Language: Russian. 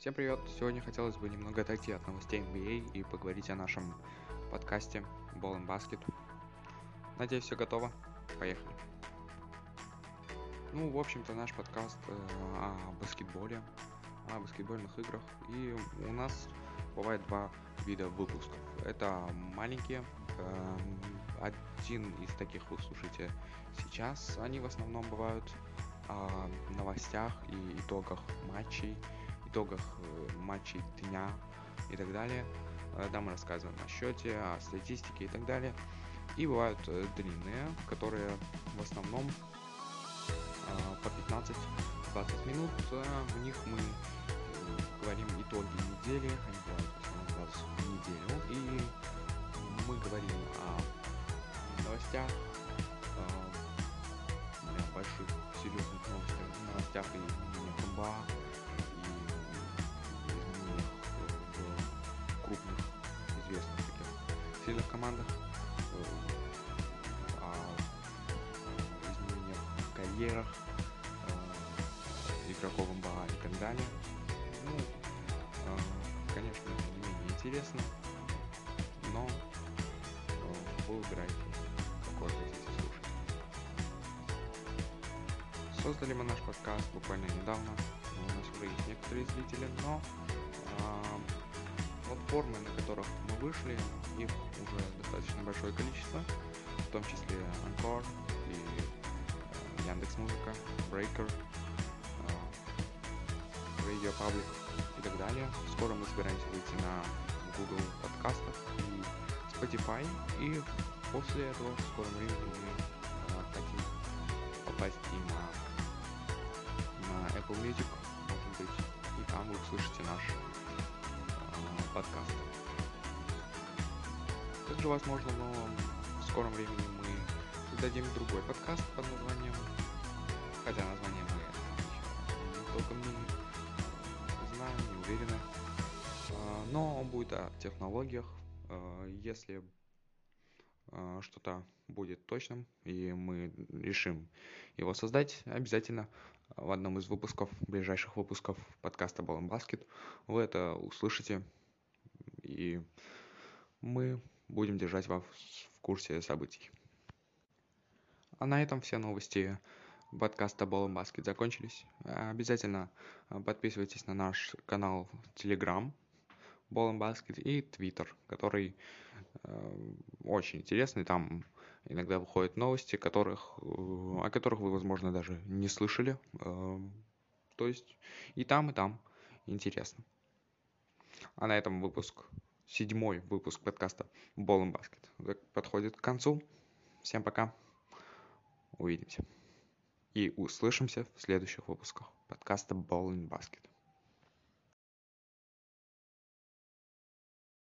Всем привет! Сегодня хотелось бы немного отойти от новостей NBA и поговорить о нашем подкасте Ball and Basket. Надеюсь, все готово. Поехали. Ну, в общем-то, наш подкаст э, о баскетболе, о баскетбольных играх. И у нас бывает два вида выпусков. Это маленькие, э, один из таких вы слушаете сейчас. Они в основном бывают о новостях и итогах матчей, итогах э, матчей дня и так далее. Э, да, мы рассказываем о счете, о статистике и так далее. И бывают э, длинные, которые в основном по 15-20 минут. В них мы говорим итоги недели, они основном раз в неделю. И мы говорим о новостях, о больших серьезных новостях, новостях и НБА, сильных командах, о изменениях в карьерах игроков НБА и так далее. Ну, конечно, это не менее интересно, но вы выбираете, какой хотите слушать. Создали мы наш подкаст буквально недавно. У нас уже есть некоторые зрители, но э, платформы, на которых мы вышли, их уже достаточно большое количество, в том числе Anchor и э, Яндекс Музыка, Breaker, э, Radio Public и так далее. Скоро мы собираемся выйти на Google подкастов и Spotify, и после этого в скором времени мы э, хотим попасть и на Apple Music, может быть, и там вы услышите наш э, подкаст. Также, возможно, но в скором времени мы создадим другой подкаст под названием, хотя название мы еще толком не знаем, не уверены, э, но он будет о технологиях, э, если что-то будет точным, и мы решим его создать, обязательно в одном из выпусков, ближайших выпусков подкаста Ball Basket. Вы это услышите, и мы будем держать вас в курсе событий. А на этом все новости подкаста Ball Basket закончились. Обязательно подписывайтесь на наш канал Telegram Ball Basket и Twitter, который э, очень интересный. Там иногда выходят новости, которых, э, о которых вы, возможно, даже не слышали. Э, то есть и там, и там интересно. А на этом выпуск, седьмой выпуск подкаста Ball Basket подходит к концу. Всем пока. Увидимся. И услышимся в следующих выпусках подкаста Ball Basket.